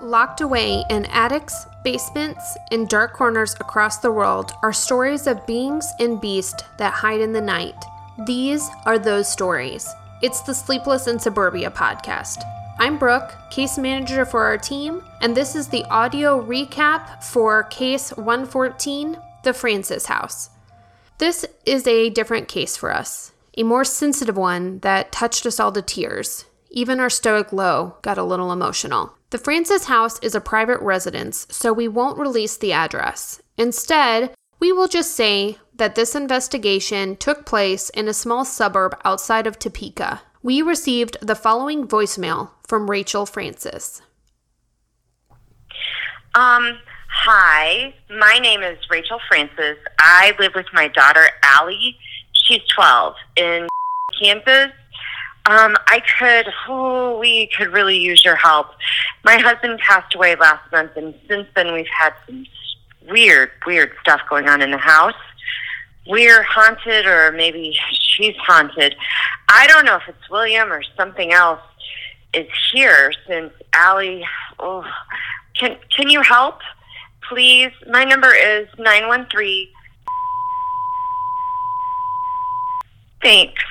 Locked away in attics, basements, and dark corners across the world are stories of beings and beasts that hide in the night. These are those stories. It's the Sleepless in Suburbia podcast. I'm Brooke, case manager for our team, and this is the audio recap for case 114, the Francis House. This is a different case for us, a more sensitive one that touched us all to tears. Even our stoic Lo got a little emotional. The Francis house is a private residence, so we won't release the address. Instead, we will just say that this investigation took place in a small suburb outside of Topeka. We received the following voicemail from Rachel Francis. Um, hi, my name is Rachel Francis. I live with my daughter Allie. She's 12 in campus. Um, I could, oh, we could really use your help. My husband passed away last month, and since then we've had some weird, weird stuff going on in the house. We're haunted, or maybe she's haunted. I don't know if it's William or something else is here since Allie. Oh, can can you help, please? My number is nine one three. Thanks.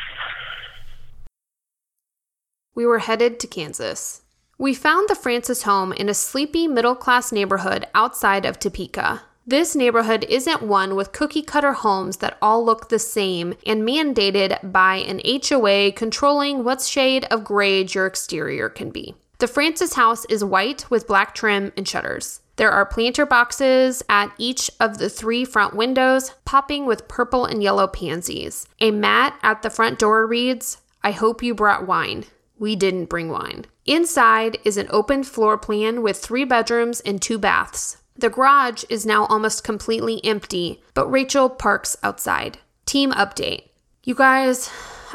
We were headed to Kansas. We found the Francis home in a sleepy middle class neighborhood outside of Topeka. This neighborhood isn't one with cookie cutter homes that all look the same and mandated by an HOA controlling what shade of grade your exterior can be. The Francis house is white with black trim and shutters. There are planter boxes at each of the three front windows, popping with purple and yellow pansies. A mat at the front door reads, I hope you brought wine. We didn't bring wine. Inside is an open floor plan with three bedrooms and two baths. The garage is now almost completely empty, but Rachel parks outside. Team update. You guys,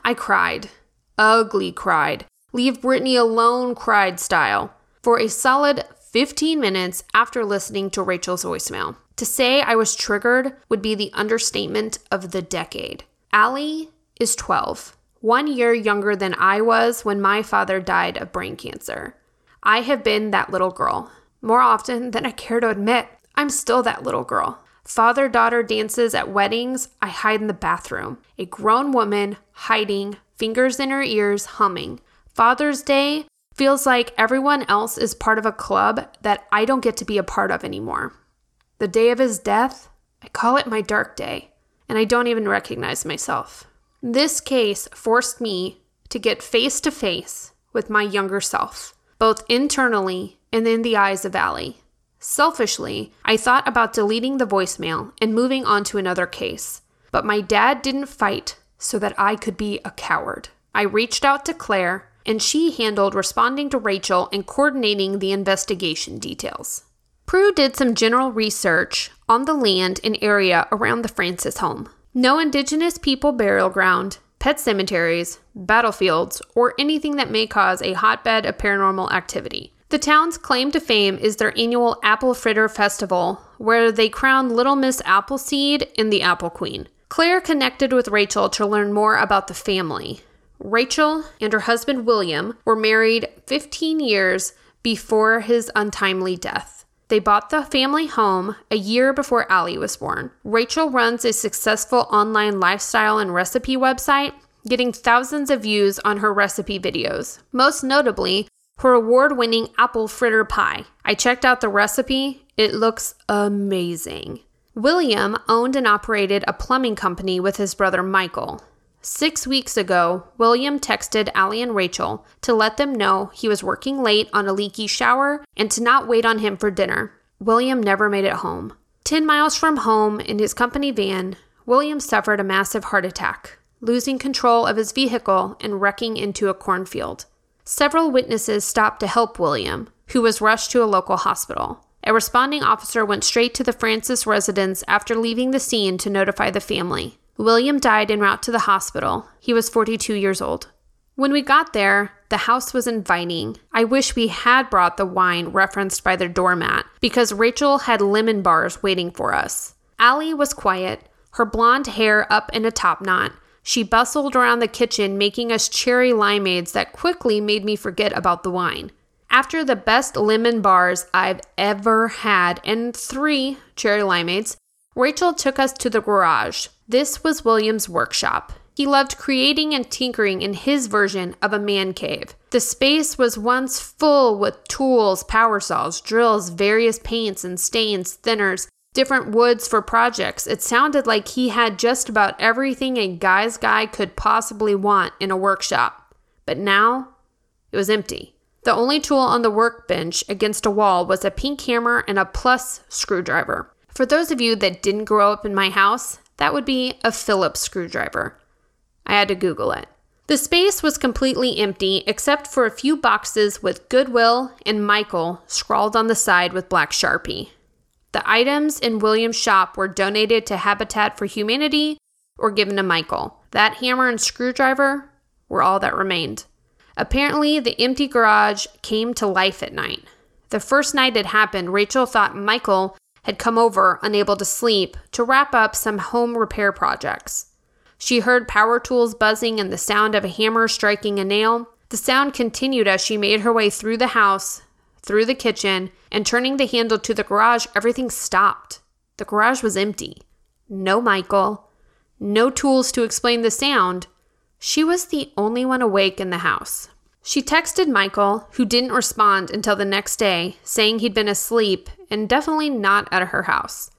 I cried. Ugly cried. Leave Brittany alone cried style. For a solid 15 minutes after listening to Rachel's voicemail. To say I was triggered would be the understatement of the decade. Allie is 12 one year younger than I was when my father died of brain cancer. I have been that little girl. More often than I care to admit, I'm still that little girl. Father daughter dances at weddings, I hide in the bathroom. A grown woman hiding, fingers in her ears, humming. Father's Day feels like everyone else is part of a club that I don't get to be a part of anymore. The day of his death, I call it my dark day, and I don't even recognize myself. This case forced me to get face to face with my younger self, both internally and in the eyes of Allie. Selfishly, I thought about deleting the voicemail and moving on to another case, but my dad didn't fight so that I could be a coward. I reached out to Claire, and she handled responding to Rachel and coordinating the investigation details. Prue did some general research on the land and area around the Francis home. No indigenous people burial ground, pet cemeteries, battlefields, or anything that may cause a hotbed of paranormal activity. The town's claim to fame is their annual Apple Fritter Festival, where they crown Little Miss Appleseed and the Apple Queen. Claire connected with Rachel to learn more about the family. Rachel and her husband William were married 15 years before his untimely death. They bought the family home a year before Allie was born. Rachel runs a successful online lifestyle and recipe website, getting thousands of views on her recipe videos. Most notably, her award winning apple fritter pie. I checked out the recipe, it looks amazing. William owned and operated a plumbing company with his brother Michael. Six weeks ago, William texted Allie and Rachel to let them know he was working late on a leaky shower and to not wait on him for dinner. William never made it home. Ten miles from home in his company van, William suffered a massive heart attack, losing control of his vehicle and wrecking into a cornfield. Several witnesses stopped to help William, who was rushed to a local hospital. A responding officer went straight to the Francis residence after leaving the scene to notify the family. William died en route to the hospital. He was 42 years old. When we got there, the house was inviting. I wish we had brought the wine referenced by the doormat because Rachel had lemon bars waiting for us. Allie was quiet, her blonde hair up in a top knot. She bustled around the kitchen making us cherry limeades that quickly made me forget about the wine. After the best lemon bars I've ever had and three cherry limeades, Rachel took us to the garage. This was William's workshop. He loved creating and tinkering in his version of a man cave. The space was once full with tools, power saws, drills, various paints and stains, thinners, different woods for projects. It sounded like he had just about everything a guy's guy could possibly want in a workshop. But now, it was empty. The only tool on the workbench against a wall was a pink hammer and a plus screwdriver. For those of you that didn't grow up in my house, that would be a Phillips screwdriver. I had to Google it. The space was completely empty except for a few boxes with Goodwill and Michael scrawled on the side with black sharpie. The items in William's shop were donated to Habitat for Humanity or given to Michael. That hammer and screwdriver were all that remained. Apparently, the empty garage came to life at night. The first night it happened, Rachel thought Michael had come over, unable to sleep, to wrap up some home repair projects. She heard power tools buzzing and the sound of a hammer striking a nail. The sound continued as she made her way through the house, through the kitchen, and turning the handle to the garage, everything stopped. The garage was empty. No Michael. No tools to explain the sound. She was the only one awake in the house. She texted Michael, who didn't respond until the next day, saying he'd been asleep and definitely not at her house.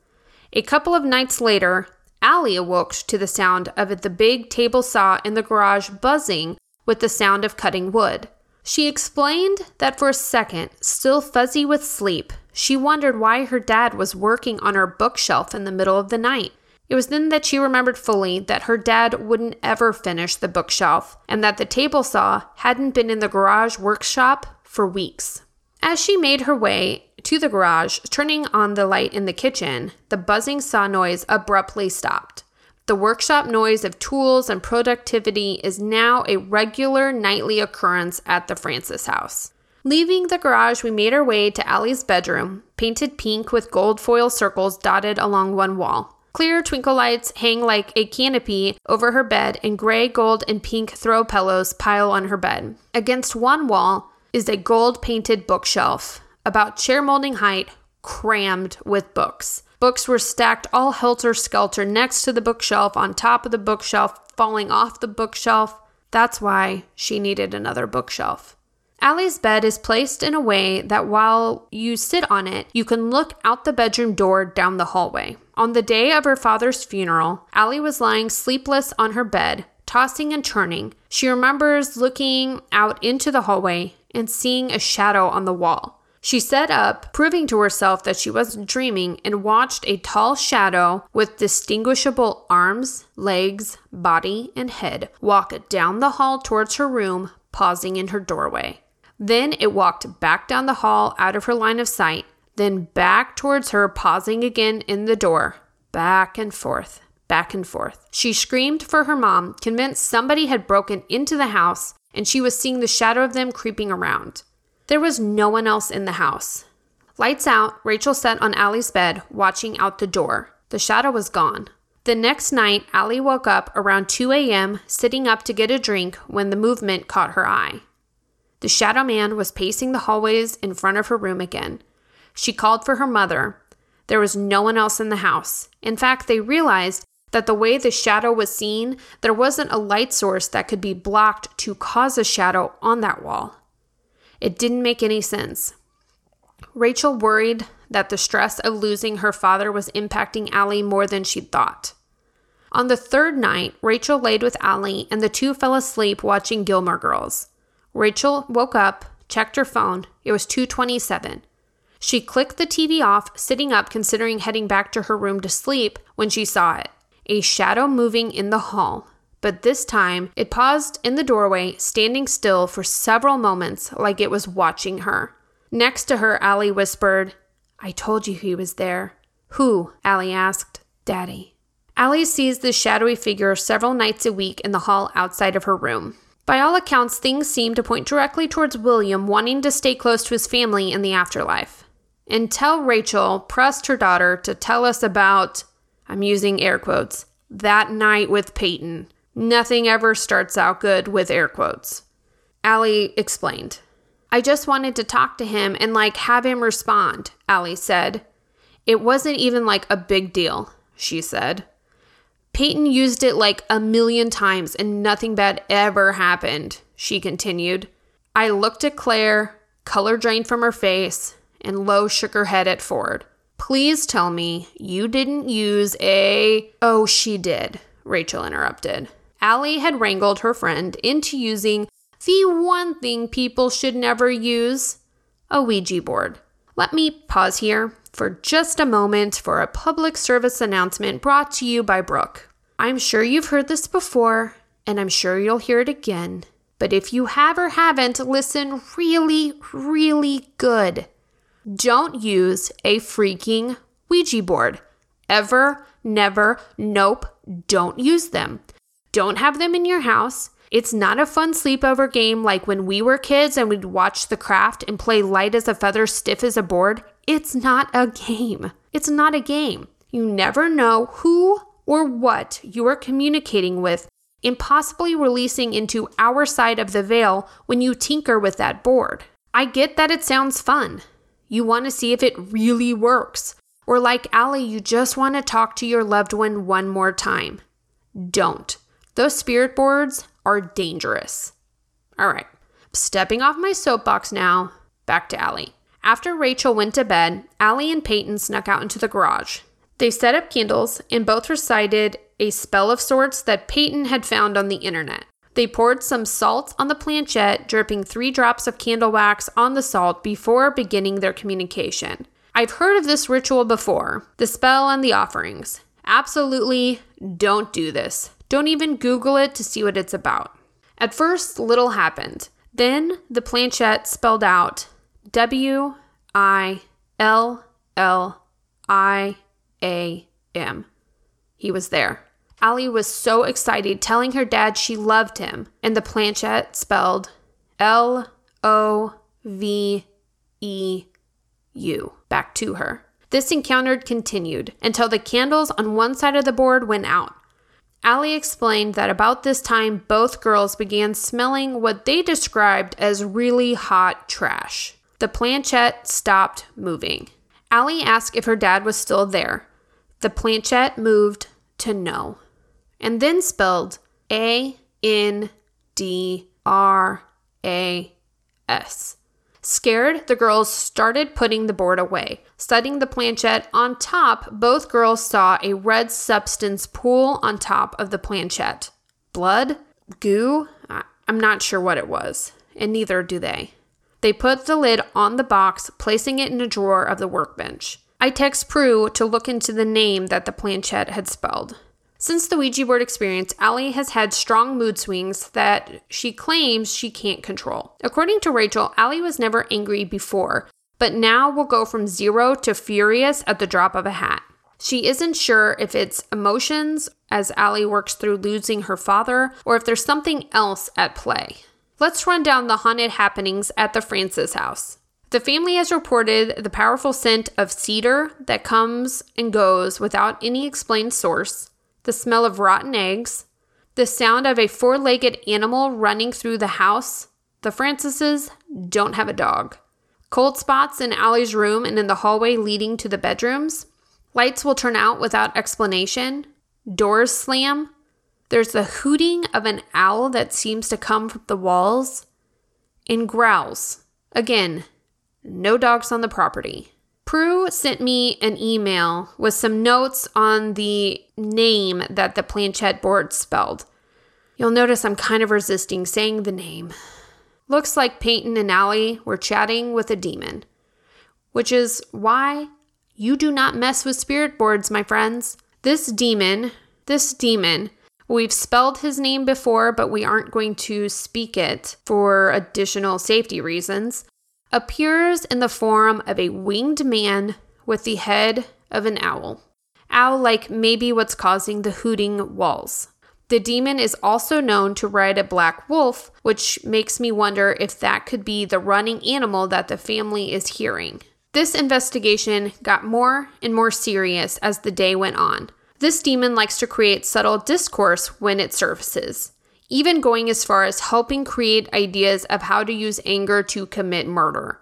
A couple of nights later, Allie awoke to the sound of the big table saw in the garage buzzing with the sound of cutting wood. She explained that for a second, still fuzzy with sleep, she wondered why her dad was working on her bookshelf in the middle of the night. It was then that she remembered fully that her dad wouldn't ever finish the bookshelf and that the table saw hadn't been in the garage workshop for weeks. As she made her way to the garage, turning on the light in the kitchen, the buzzing saw noise abruptly stopped. The workshop noise of tools and productivity is now a regular nightly occurrence at the Francis house. Leaving the garage, we made our way to Allie's bedroom, painted pink with gold foil circles dotted along one wall. Clear twinkle lights hang like a canopy over her bed, and gray, gold, and pink throw pillows pile on her bed. Against one wall, is a gold painted bookshelf, about chair molding height, crammed with books. Books were stacked all helter skelter next to the bookshelf, on top of the bookshelf, falling off the bookshelf. That's why she needed another bookshelf. Allie's bed is placed in a way that while you sit on it, you can look out the bedroom door down the hallway. On the day of her father's funeral, Allie was lying sleepless on her bed, tossing and turning. She remembers looking out into the hallway and seeing a shadow on the wall. She sat up, proving to herself that she wasn't dreaming, and watched a tall shadow with distinguishable arms, legs, body, and head walk down the hall towards her room, pausing in her doorway. Then it walked back down the hall out of her line of sight, then back towards her, pausing again in the door, back and forth, back and forth. She screamed for her mom, convinced somebody had broken into the house and she was seeing the shadow of them creeping around. There was no one else in the house. Lights out, Rachel sat on Allie's bed, watching out the door. The shadow was gone. The next night, Allie woke up around 2 a.m., sitting up to get a drink when the movement caught her eye. The shadow man was pacing the hallways in front of her room again. She called for her mother. There was no one else in the house. In fact, they realized that the way the shadow was seen, there wasn't a light source that could be blocked to cause a shadow on that wall. It didn't make any sense. Rachel worried that the stress of losing her father was impacting Allie more than she'd thought. On the third night, Rachel laid with Allie and the two fell asleep watching Gilmore Girls. Rachel woke up, checked her phone. It was 227. She clicked the TV off, sitting up considering heading back to her room to sleep when she saw it a shadow moving in the hall, but this time it paused in the doorway, standing still for several moments like it was watching her. Next to her, Allie whispered, I told you he was there. Who? Allie asked. Daddy. Allie sees the shadowy figure several nights a week in the hall outside of her room. By all accounts, things seem to point directly towards William wanting to stay close to his family in the afterlife. Until Rachel pressed her daughter to tell us about I'm using air quotes, that night with Peyton. Nothing ever starts out good with air quotes. Allie explained. I just wanted to talk to him and like have him respond, Allie said. It wasn't even like a big deal, she said. Peyton used it like a million times and nothing bad ever happened, she continued. I looked at Claire, color drained from her face, and Lo shook her head at Ford. Please tell me you didn't use a. Oh, she did, Rachel interrupted. Allie had wrangled her friend into using the one thing people should never use a Ouija board. Let me pause here for just a moment for a public service announcement brought to you by Brooke. I'm sure you've heard this before, and I'm sure you'll hear it again. But if you have or haven't, listen really, really good. Don't use a freaking Ouija board. Ever, never, nope, don't use them. Don't have them in your house. It's not a fun sleepover game like when we were kids and we'd watch The Craft and play light as a feather, stiff as a board. It's not a game. It's not a game. You never know who or what you are communicating with and possibly releasing into our side of the veil when you tinker with that board. I get that it sounds fun. You want to see if it really works. Or like Allie, you just want to talk to your loved one one more time. Don't. Those spirit boards are dangerous. All right, stepping off my soapbox now, back to Allie. After Rachel went to bed, Allie and Peyton snuck out into the garage. They set up candles and both recited a spell of sorts that Peyton had found on the internet. They poured some salt on the planchette, dripping three drops of candle wax on the salt before beginning their communication. I've heard of this ritual before the spell and the offerings. Absolutely don't do this. Don't even Google it to see what it's about. At first, little happened. Then the planchette spelled out W I L L I A M. He was there. Allie was so excited, telling her dad she loved him, and the planchette spelled L O V E U back to her. This encounter continued until the candles on one side of the board went out. Allie explained that about this time, both girls began smelling what they described as really hot trash. The planchette stopped moving. Allie asked if her dad was still there. The planchette moved to no, and then spelled A N D R A S. Scared, the girls started putting the board away. Setting the planchette on top, both girls saw a red substance pool on top of the planchette. Blood? Goo? I'm not sure what it was, and neither do they. They put the lid on the box, placing it in a drawer of the workbench. I text Prue to look into the name that the planchette had spelled. Since the Ouija board experience, Allie has had strong mood swings that she claims she can't control. According to Rachel, Allie was never angry before, but now will go from zero to furious at the drop of a hat. She isn't sure if it's emotions as Allie works through losing her father or if there's something else at play. Let's run down the haunted happenings at the Francis house. The family has reported the powerful scent of cedar that comes and goes without any explained source, the smell of rotten eggs, the sound of a four legged animal running through the house. The Francises don't have a dog. Cold spots in Allie's room and in the hallway leading to the bedrooms. Lights will turn out without explanation. Doors slam. There's the hooting of an owl that seems to come from the walls. And growls. Again, no dogs on the property. Prue sent me an email with some notes on the name that the planchette board spelled. You'll notice I'm kind of resisting saying the name. Looks like Peyton and Allie were chatting with a demon, which is why you do not mess with spirit boards, my friends. This demon, this demon, we've spelled his name before, but we aren't going to speak it for additional safety reasons appears in the form of a winged man with the head of an owl. Owl like maybe what's causing the hooting walls. The demon is also known to ride a black wolf, which makes me wonder if that could be the running animal that the family is hearing. This investigation got more and more serious as the day went on. This demon likes to create subtle discourse when it surfaces. Even going as far as helping create ideas of how to use anger to commit murder.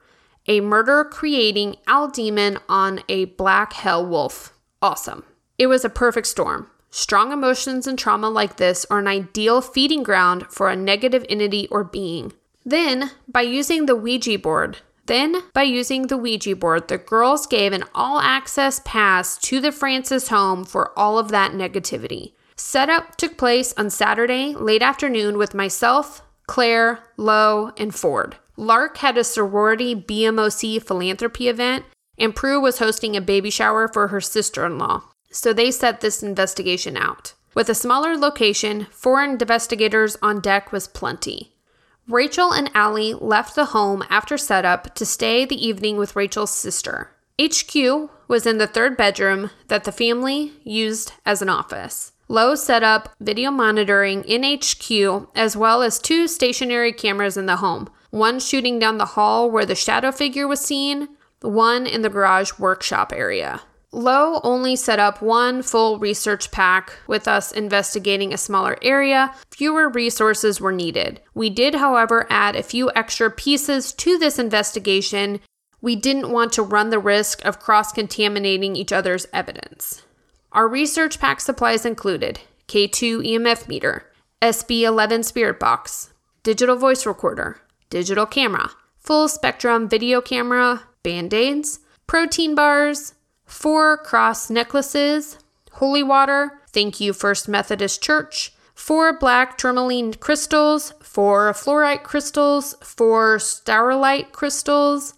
A murder creating Al Demon on a black hell wolf. Awesome. It was a perfect storm. Strong emotions and trauma like this are an ideal feeding ground for a negative entity or being. Then, by using the Ouija board, then, by using the Ouija board, the girls gave an all access pass to the Francis home for all of that negativity. Setup took place on Saturday, late afternoon, with myself, Claire, Lo, and Ford. Lark had a sorority BMOC philanthropy event, and Prue was hosting a baby shower for her sister in law. So they set this investigation out. With a smaller location, foreign investigators on deck was plenty. Rachel and Allie left the home after setup to stay the evening with Rachel's sister. HQ was in the third bedroom that the family used as an office. Lo set up video monitoring in HQ as well as two stationary cameras in the home, one shooting down the hall where the shadow figure was seen, one in the garage workshop area. Lo only set up one full research pack, with us investigating a smaller area. Fewer resources were needed. We did, however, add a few extra pieces to this investigation. We didn't want to run the risk of cross contaminating each other's evidence. Our research pack supplies included K2 EMF meter, SB11 spirit box, digital voice recorder, digital camera, full spectrum video camera, band aids, protein bars, four cross necklaces, holy water, thank you First Methodist Church, four black tourmaline crystals, four fluorite crystals, four starlight crystals,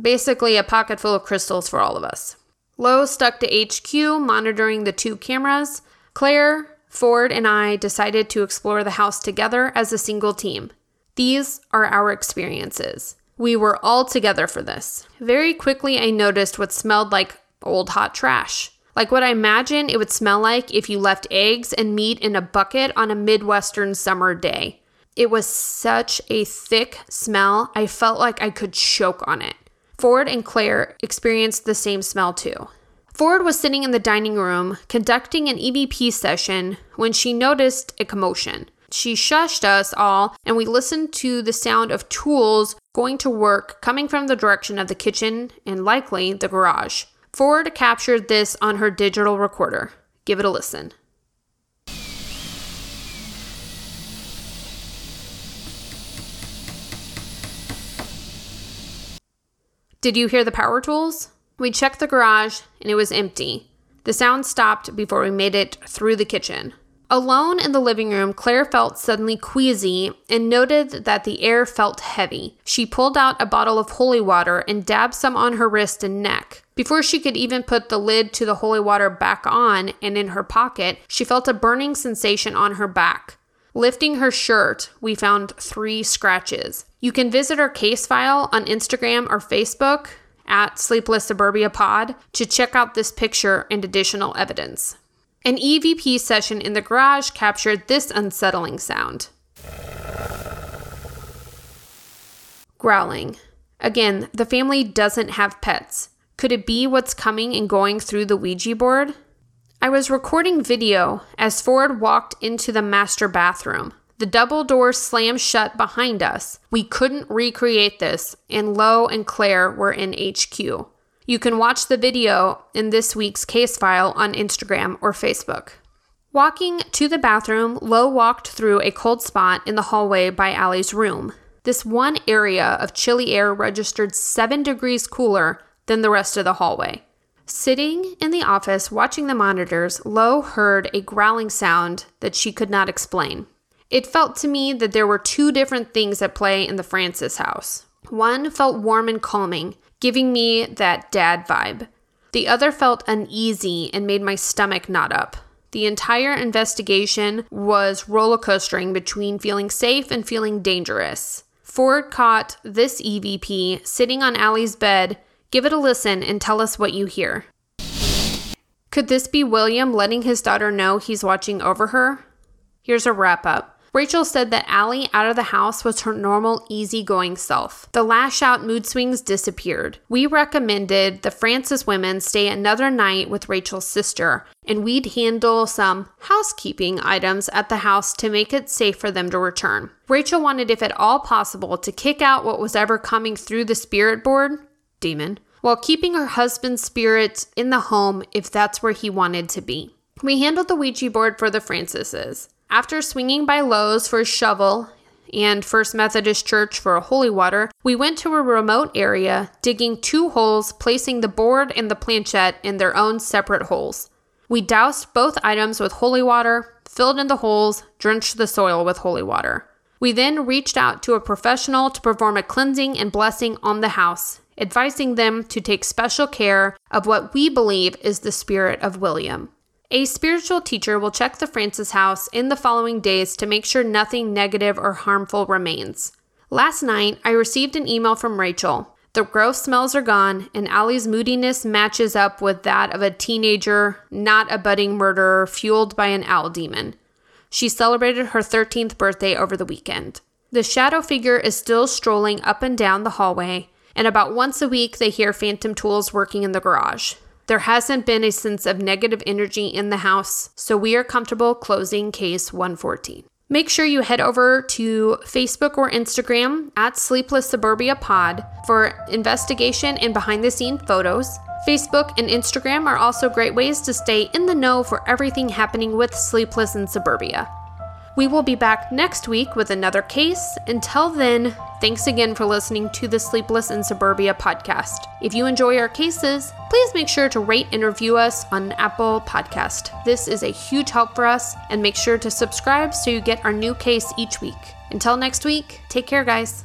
basically a pocket full of crystals for all of us. Lo stuck to HQ, monitoring the two cameras. Claire, Ford, and I decided to explore the house together as a single team. These are our experiences. We were all together for this. Very quickly, I noticed what smelled like old hot trash. Like what I imagine it would smell like if you left eggs and meat in a bucket on a Midwestern summer day. It was such a thick smell, I felt like I could choke on it. Ford and Claire experienced the same smell too. Ford was sitting in the dining room conducting an EVP session when she noticed a commotion. She shushed us all, and we listened to the sound of tools going to work coming from the direction of the kitchen and likely the garage. Ford captured this on her digital recorder. Give it a listen. Did you hear the power tools? We checked the garage and it was empty. The sound stopped before we made it through the kitchen. Alone in the living room, Claire felt suddenly queasy and noted that the air felt heavy. She pulled out a bottle of holy water and dabbed some on her wrist and neck. Before she could even put the lid to the holy water back on and in her pocket, she felt a burning sensation on her back. Lifting her shirt, we found three scratches. You can visit our case file on Instagram or Facebook at Sleepless Suburbia Pod to check out this picture and additional evidence. An EVP session in the garage captured this unsettling sound growling. Again, the family doesn't have pets. Could it be what's coming and going through the Ouija board? I was recording video as Ford walked into the master bathroom. The double door slammed shut behind us. We couldn't recreate this, and Lo and Claire were in HQ. You can watch the video in this week's case file on Instagram or Facebook. Walking to the bathroom, Lo walked through a cold spot in the hallway by Allie's room. This one area of chilly air registered 7 degrees cooler than the rest of the hallway. Sitting in the office watching the monitors, Lo heard a growling sound that she could not explain. It felt to me that there were two different things at play in the Francis house. One felt warm and calming, giving me that dad vibe. The other felt uneasy and made my stomach knot up. The entire investigation was roller coastering between feeling safe and feeling dangerous. Ford caught this EVP sitting on Allie's bed. Give it a listen and tell us what you hear. Could this be William letting his daughter know he's watching over her? Here's a wrap up. Rachel said that Allie out of the house was her normal, easygoing self. The lash out mood swings disappeared. We recommended the Francis women stay another night with Rachel's sister, and we'd handle some housekeeping items at the house to make it safe for them to return. Rachel wanted, if at all possible, to kick out what was ever coming through the spirit board, demon, while keeping her husband's spirit in the home if that's where he wanted to be. We handled the Ouija board for the Francises. After swinging by Lowe's for a shovel and First Methodist Church for a holy water, we went to a remote area, digging two holes, placing the board and the planchette in their own separate holes. We doused both items with holy water, filled in the holes, drenched the soil with holy water. We then reached out to a professional to perform a cleansing and blessing on the house, advising them to take special care of what we believe is the spirit of William. A spiritual teacher will check the Francis house in the following days to make sure nothing negative or harmful remains. Last night, I received an email from Rachel. The gross smells are gone, and Allie's moodiness matches up with that of a teenager, not a budding murderer fueled by an owl demon. She celebrated her 13th birthday over the weekend. The shadow figure is still strolling up and down the hallway, and about once a week they hear phantom tools working in the garage. There hasn't been a sense of negative energy in the house, so we are comfortable closing case 114. Make sure you head over to Facebook or Instagram at Sleepless Suburbia Pod for investigation and behind the scene photos. Facebook and Instagram are also great ways to stay in the know for everything happening with Sleepless in Suburbia. We will be back next week with another case. Until then, thanks again for listening to the Sleepless in Suburbia podcast. If you enjoy our cases, please make sure to rate and review us on Apple Podcast. This is a huge help for us, and make sure to subscribe so you get our new case each week. Until next week, take care, guys.